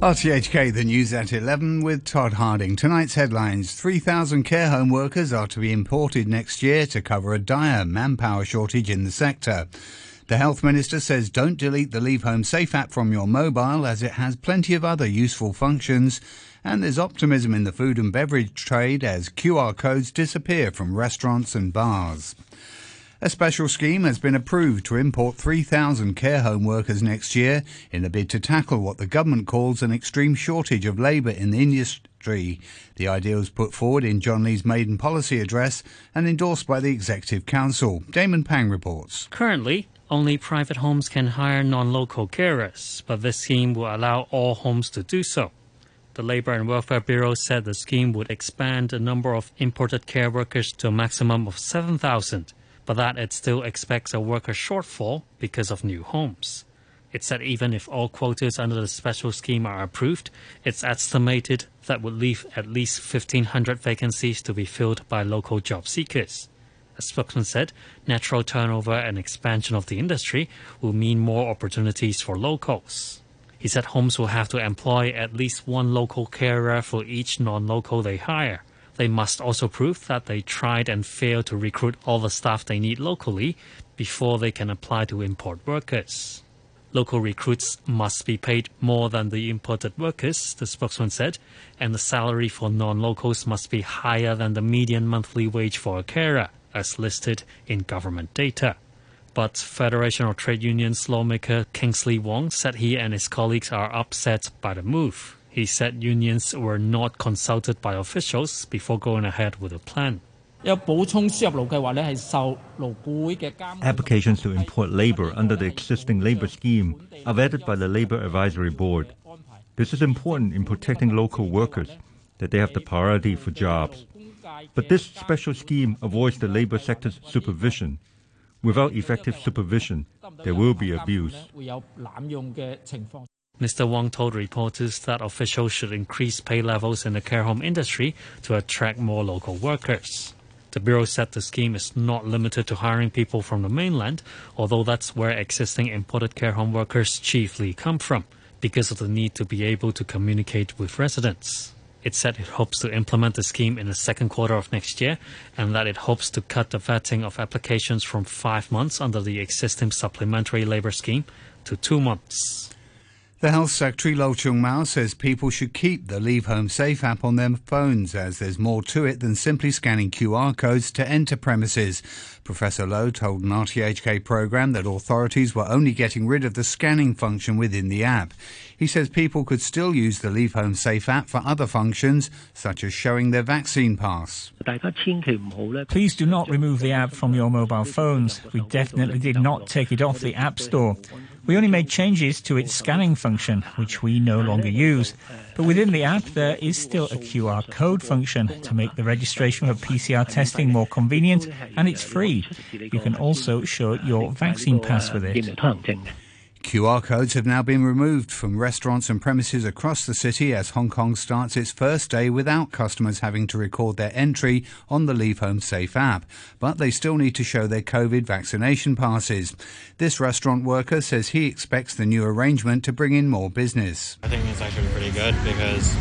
RTHK, the news at 11 with Todd Harding. Tonight's headlines 3,000 care home workers are to be imported next year to cover a dire manpower shortage in the sector. The health minister says don't delete the Leave Home Safe app from your mobile as it has plenty of other useful functions. And there's optimism in the food and beverage trade as QR codes disappear from restaurants and bars. A special scheme has been approved to import 3,000 care home workers next year in a bid to tackle what the government calls an extreme shortage of labour in the industry. The idea was put forward in John Lee's maiden policy address and endorsed by the Executive Council. Damon Pang reports. Currently, only private homes can hire non-local carers, but this scheme will allow all homes to do so. The Labour and Welfare Bureau said the scheme would expand the number of imported care workers to a maximum of 7,000 but that it still expects a worker shortfall because of new homes. It said even if all quotas under the special scheme are approved, it's estimated that would leave at least 1,500 vacancies to be filled by local job seekers. A spokesman said natural turnover and expansion of the industry will mean more opportunities for locals. He said homes will have to employ at least one local carer for each non local they hire. They must also prove that they tried and failed to recruit all the staff they need locally before they can apply to import workers. Local recruits must be paid more than the imported workers, the spokesman said, and the salary for non locals must be higher than the median monthly wage for a carer, as listed in government data. But Federation of Trade Unions lawmaker Kingsley Wong said he and his colleagues are upset by the move. He said unions were not consulted by officials before going ahead with the plan. Applications to import labor under the existing labor scheme are vetted by the Labor Advisory Board. This is important in protecting local workers, that they have the priority for jobs. But this special scheme avoids the labor sector's supervision. Without effective supervision, there will be abuse. Mr. Wong told reporters that officials should increase pay levels in the care home industry to attract more local workers. The Bureau said the scheme is not limited to hiring people from the mainland, although that's where existing imported care home workers chiefly come from, because of the need to be able to communicate with residents. It said it hopes to implement the scheme in the second quarter of next year and that it hopes to cut the vetting of applications from five months under the existing supplementary labor scheme to two months. The Health Secretary Lo Chung Mau says people should keep the Leave Home Safe app on their phones as there's more to it than simply scanning QR codes to enter premises. Professor Lo told an RTHK program that authorities were only getting rid of the scanning function within the app. He says people could still use the Leave Home Safe app for other functions, such as showing their vaccine pass. Please do not remove the app from your mobile phones. We definitely did not take it off the App Store. We only made changes to its scanning function, which we no longer use. But within the app, there is still a QR code function to make the registration for PCR testing more convenient, and it's free. You can also show your vaccine pass with it. QR codes have now been removed from restaurants and premises across the city as Hong Kong starts its first day without customers having to record their entry on the Leave Home Safe app. But they still need to show their COVID vaccination passes. This restaurant worker says he expects the new arrangement to bring in more business. I think it's actually pretty good because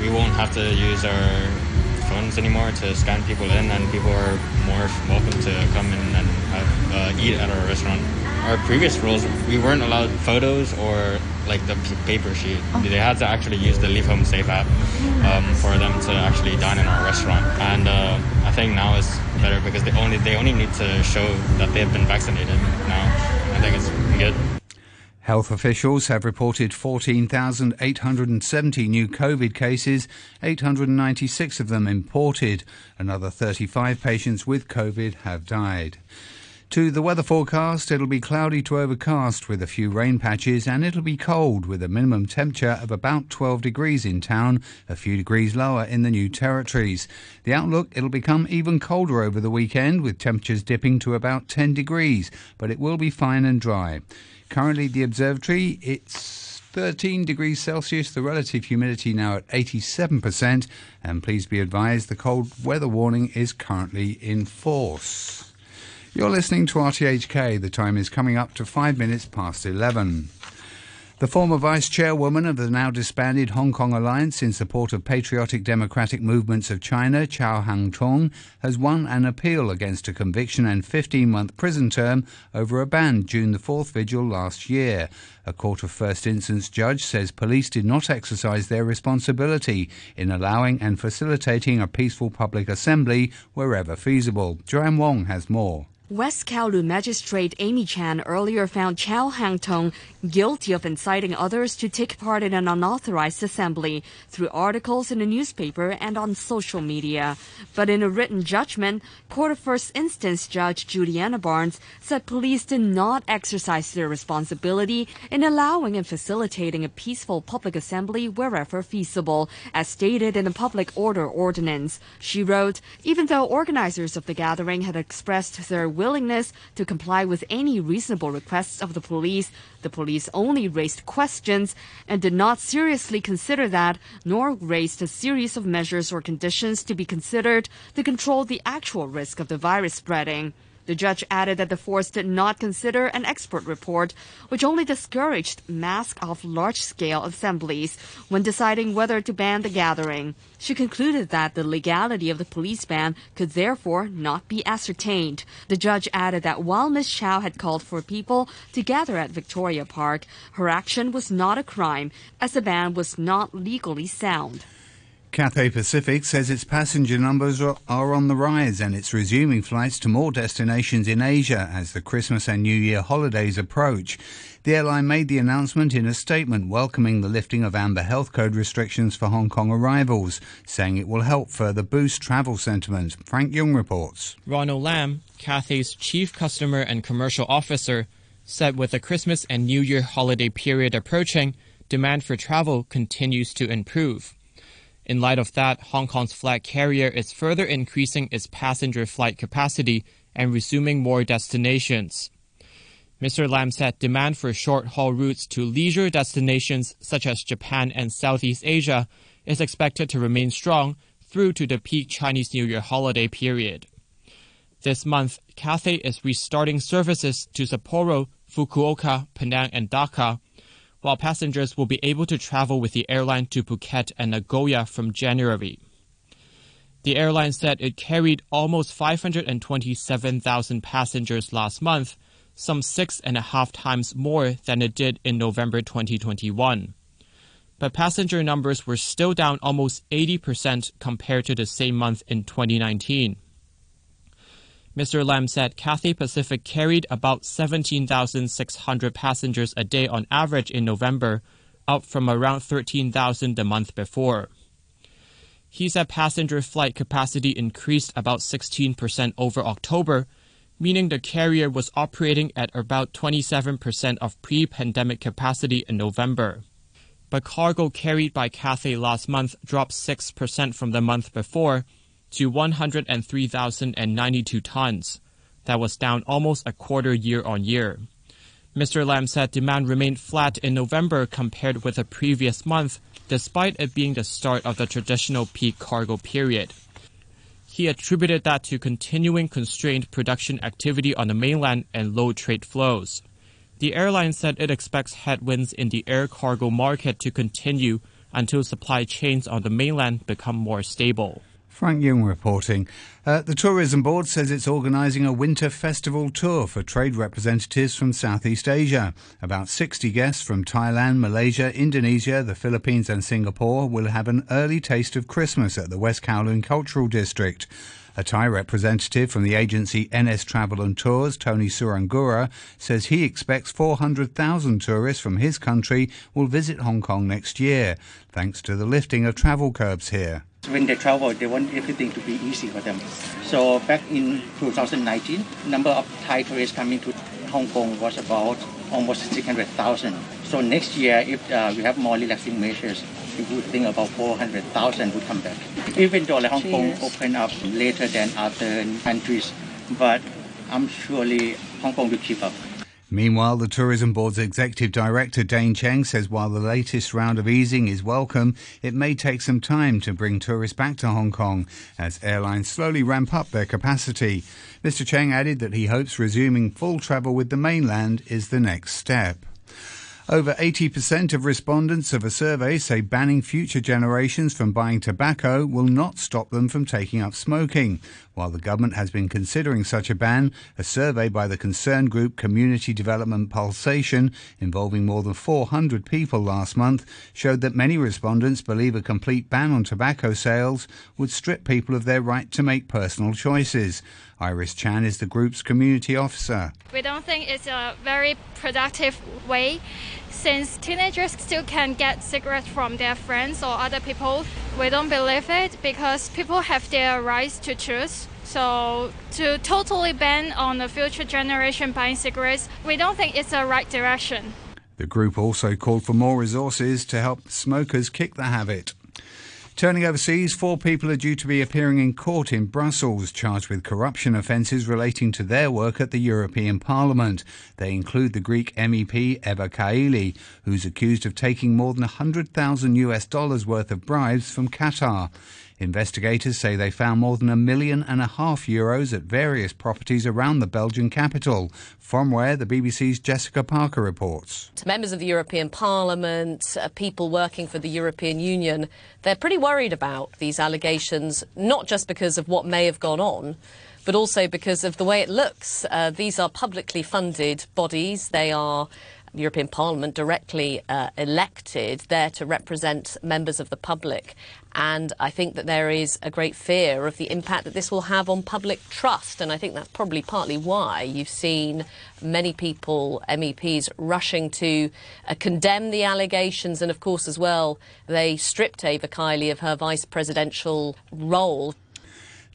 we won't have to use our phones anymore to scan people in, and people are more welcome to come in and have, uh, eat at our restaurant our previous rules, we weren't allowed photos or like the paper sheet. Oh. They had to actually use the Leave Home Safe app um, for them to actually dine in our restaurant. And uh, I think now it's better because they only they only need to show that they've been vaccinated. Now I think it's good. Health officials have reported 14,870 new COVID cases, 896 of them imported. Another 35 patients with COVID have died. To the weather forecast, it'll be cloudy to overcast with a few rain patches and it'll be cold with a minimum temperature of about 12 degrees in town, a few degrees lower in the new territories. The outlook, it'll become even colder over the weekend with temperatures dipping to about 10 degrees, but it will be fine and dry. Currently, the observatory, it's 13 degrees Celsius, the relative humidity now at 87%, and please be advised the cold weather warning is currently in force. You're listening to RTHK. The time is coming up to five minutes past 11. The former vice chairwoman of the now disbanded Hong Kong Alliance in support of patriotic democratic movements of China, Chow Hang Tung, has won an appeal against a conviction and 15 month prison term over a banned June the 4th vigil last year. A court of first instance judge says police did not exercise their responsibility in allowing and facilitating a peaceful public assembly wherever feasible. Joanne Wong has more. West Kowloon Magistrate Amy Chan earlier found Chow Hang Tung guilty of inciting others to take part in an unauthorized assembly through articles in a newspaper and on social media. But in a written judgment, Court of First Instance Judge Judianna Barnes said police did not exercise their responsibility in allowing and facilitating a peaceful public assembly wherever feasible, as stated in the Public Order Ordinance. She wrote, even though organizers of the gathering had expressed their willingness to comply with any reasonable requests of the police, the police only raised questions and did not seriously consider that, nor raised a series of measures or conditions to be considered to control the actual risk of the virus spreading. The judge added that the force did not consider an expert report, which only discouraged mass of large-scale assemblies when deciding whether to ban the gathering. She concluded that the legality of the police ban could therefore not be ascertained. The judge added that while Ms. Chow had called for people to gather at Victoria Park, her action was not a crime, as the ban was not legally sound. Cathay Pacific says its passenger numbers are, on the rise and it's resuming flights to more destinations in Asia as the Christmas and New Year holidays approach. The airline made the announcement in a statement welcoming the lifting of amber health code restrictions for Hong Kong arrivals, saying it will help further boost travel sentiment. Frank Young reports. Ronald Lam, Cathay's chief customer and commercial officer, said with the Christmas and New Year holiday period approaching, demand for travel continues to improve. In light of that, Hong Kong's flag carrier is further increasing its passenger flight capacity and resuming more destinations. Mr. Lam said demand for short haul routes to leisure destinations such as Japan and Southeast Asia is expected to remain strong through to the peak Chinese New Year holiday period. This month, Cathay is restarting services to Sapporo, Fukuoka, Penang, and Dhaka while passengers will be able to travel with the airline to Phuket and Nagoya from January. The airline said it carried almost 527,000 passengers last month, some six and a half times more than it did in November 2021. But passenger numbers were still down almost 80% compared to the same month in 2019. Mr. Lam said Cathay Pacific carried about 17,600 passengers a day on average in November, up from around 13,000 the month before. He said passenger flight capacity increased about 16% over October, meaning the carrier was operating at about 27% of pre pandemic capacity in November. But cargo carried by Cathay last month dropped 6% from the month before to 103,092 tons. That was down almost a quarter year on year. Mr. Lam said demand remained flat in November compared with the previous month, despite it being the start of the traditional peak cargo period. He attributed that to continuing constrained production activity on the mainland and low trade flows. The airline said it expects headwinds in the air cargo market to continue until supply chains on the mainland become more stable. Frank Young reporting. Uh, the Tourism Board says it's organising a winter festival tour for trade representatives from Southeast Asia. About 60 guests from Thailand, Malaysia, Indonesia, the Philippines, and Singapore will have an early taste of Christmas at the West Kowloon Cultural District. A Thai representative from the agency NS Travel and Tours, Tony Surangura, says he expects 400,000 tourists from his country will visit Hong Kong next year, thanks to the lifting of travel curbs here. When they travel, they want everything to be easy for them. So back in 2019, number of Thai tourists coming to Hong Kong was about almost 600,000. So next year, if uh, we have more relaxing measures, we would think about 400,000 would come back. Even though like Hong Kong open up later than other countries, but I'm surely Hong Kong will keep up. Meanwhile, the Tourism Board's Executive Director Dane Cheng says while the latest round of easing is welcome, it may take some time to bring tourists back to Hong Kong as airlines slowly ramp up their capacity. Mr. Cheng added that he hopes resuming full travel with the mainland is the next step. Over 80% of respondents of a survey say banning future generations from buying tobacco will not stop them from taking up smoking. While the government has been considering such a ban, a survey by the concerned group Community Development Pulsation, involving more than 400 people last month, showed that many respondents believe a complete ban on tobacco sales would strip people of their right to make personal choices. Iris Chan is the group's community officer. We don't think it's a very productive way since teenagers still can get cigarettes from their friends or other people. We don't believe it because people have their rights to choose. So to totally ban on the future generation buying cigarettes, we don't think it's the right direction. The group also called for more resources to help smokers kick the habit. Turning overseas, four people are due to be appearing in court in Brussels, charged with corruption offences relating to their work at the European Parliament. They include the Greek MEP Eva Kaili, who's accused of taking more than 100,000 US dollars worth of bribes from Qatar. Investigators say they found more than a million and a half euros at various properties around the Belgian capital, from where the BBC's Jessica Parker reports. Members of the European Parliament, uh, people working for the European Union, they're pretty worried about these allegations, not just because of what may have gone on but also because of the way it looks. Uh, these are publicly funded bodies. They are European Parliament directly uh, elected there to represent members of the public. And I think that there is a great fear of the impact that this will have on public trust. And I think that's probably partly why you've seen many people, MEPs, rushing to uh, condemn the allegations. And of course, as well, they stripped Eva Kaili of her vice presidential role.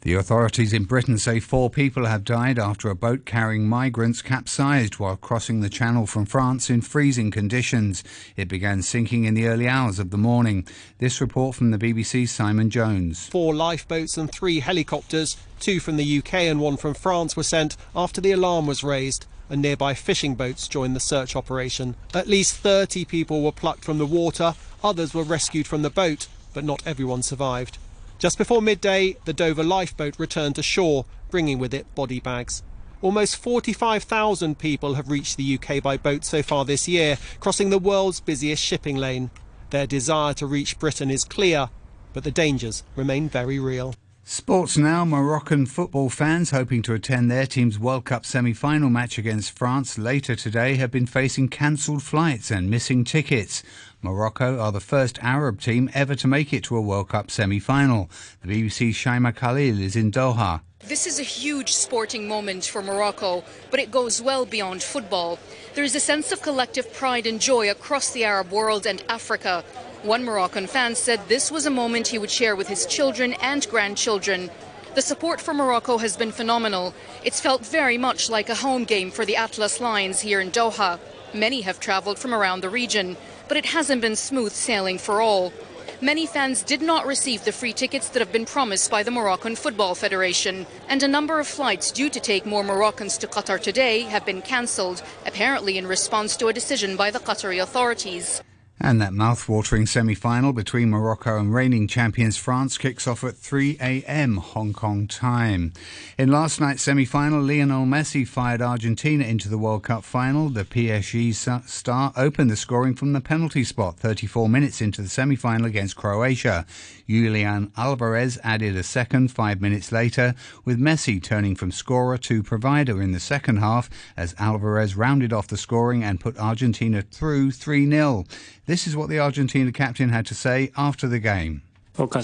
The authorities in Britain say four people have died after a boat carrying migrants capsized while crossing the channel from France in freezing conditions. It began sinking in the early hours of the morning. This report from the BBC's Simon Jones. Four lifeboats and three helicopters, two from the UK and one from France, were sent after the alarm was raised and nearby fishing boats joined the search operation. At least 30 people were plucked from the water, others were rescued from the boat, but not everyone survived. Just before midday, the Dover lifeboat returned to shore, bringing with it body bags. Almost 45,000 people have reached the UK by boat so far this year, crossing the world's busiest shipping lane. Their desire to reach Britain is clear, but the dangers remain very real. Sports now. Moroccan football fans hoping to attend their team's World Cup semi final match against France later today have been facing cancelled flights and missing tickets. Morocco are the first Arab team ever to make it to a World Cup semi final. The BBC's Shaima Khalil is in Doha. This is a huge sporting moment for Morocco, but it goes well beyond football. There is a sense of collective pride and joy across the Arab world and Africa. One Moroccan fan said this was a moment he would share with his children and grandchildren. The support for Morocco has been phenomenal. It's felt very much like a home game for the Atlas Lions here in Doha. Many have traveled from around the region, but it hasn't been smooth sailing for all. Many fans did not receive the free tickets that have been promised by the Moroccan Football Federation, and a number of flights due to take more Moroccans to Qatar today have been cancelled, apparently in response to a decision by the Qatari authorities. And that mouth-watering semi-final between Morocco and reigning champions France kicks off at 3 a.m. Hong Kong time. In last night's semi-final, Lionel Messi fired Argentina into the World Cup final. The PSG star opened the scoring from the penalty spot 34 minutes into the semi-final against Croatia. Julian Alvarez added a second five minutes later, with Messi turning from scorer to provider in the second half as Alvarez rounded off the scoring and put Argentina through 3-0. This is what the Argentina captain had to say after the game. I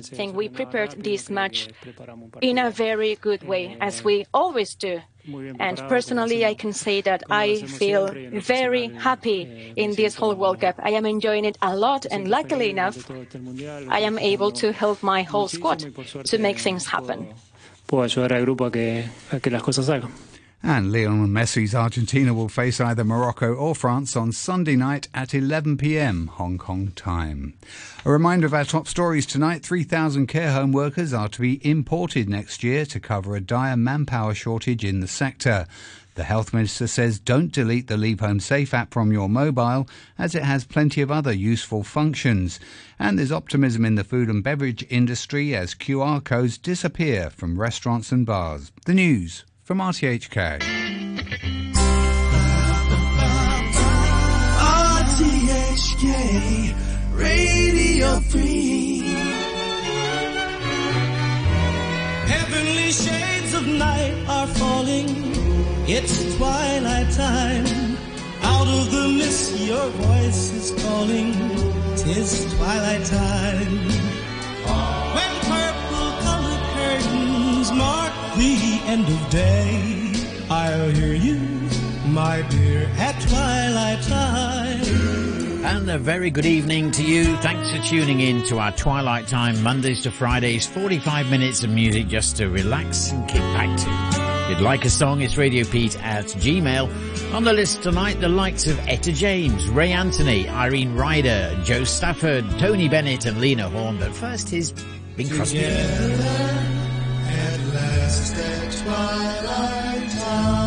think we prepared this match in a very good way, as we always do. And personally, I can say that I feel very happy in this whole World Cup. I am enjoying it a lot, and luckily enough, I am able to help my whole squad to make things happen. And Lionel Messi's Argentina will face either Morocco or France on Sunday night at 11 pm Hong Kong time. A reminder of our top stories tonight 3,000 care home workers are to be imported next year to cover a dire manpower shortage in the sector. The health minister says don't delete the Leave Home Safe app from your mobile as it has plenty of other useful functions. And there's optimism in the food and beverage industry as QR codes disappear from restaurants and bars. The news from RTHK. KHK Radio Free. Heavenly shades of night are falling. It's twilight time. Out of the mist, your voice is calling. Tis twilight time. When purple colored curtains mark the end of day, I'll hear you, my dear, at twilight time. And a very good evening to you. Thanks for tuning in to our Twilight Time, Mondays to Fridays, 45 minutes of music just to relax and kick back to. If you'd like a song, it's Radio Pete at Gmail. On the list tonight, the likes of Etta James, Ray Anthony, Irene Ryder, Jo Stafford, Tony Bennett and Lena Horne. But first, here's Bing Crosby. Together last at twilight time.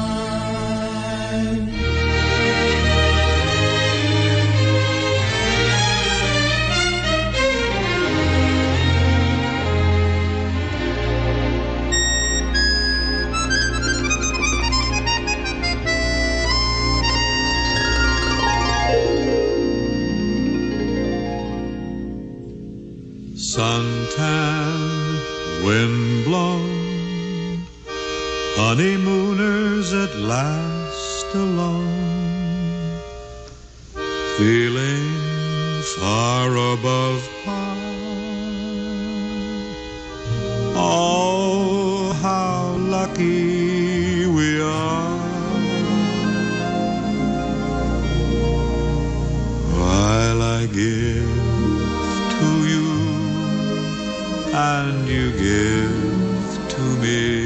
And you give to me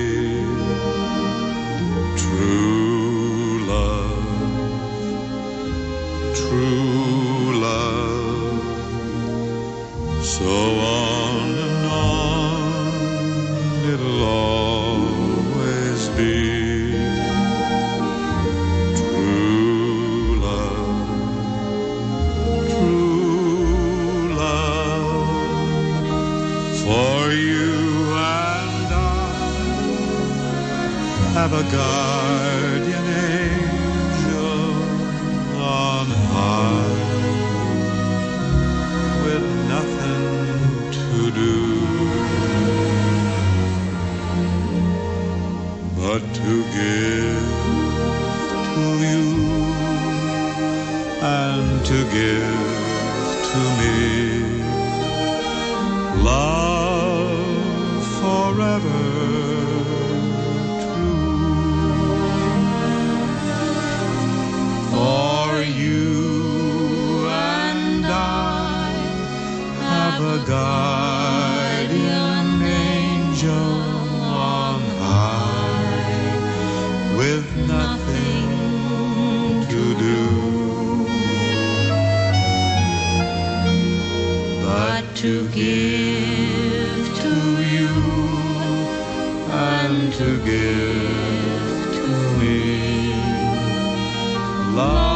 guardian angel on high. With nothing to do. But to give to you and to give to me. Love forever have a guardian angel on high with nothing to do but to give to you and to give to me love.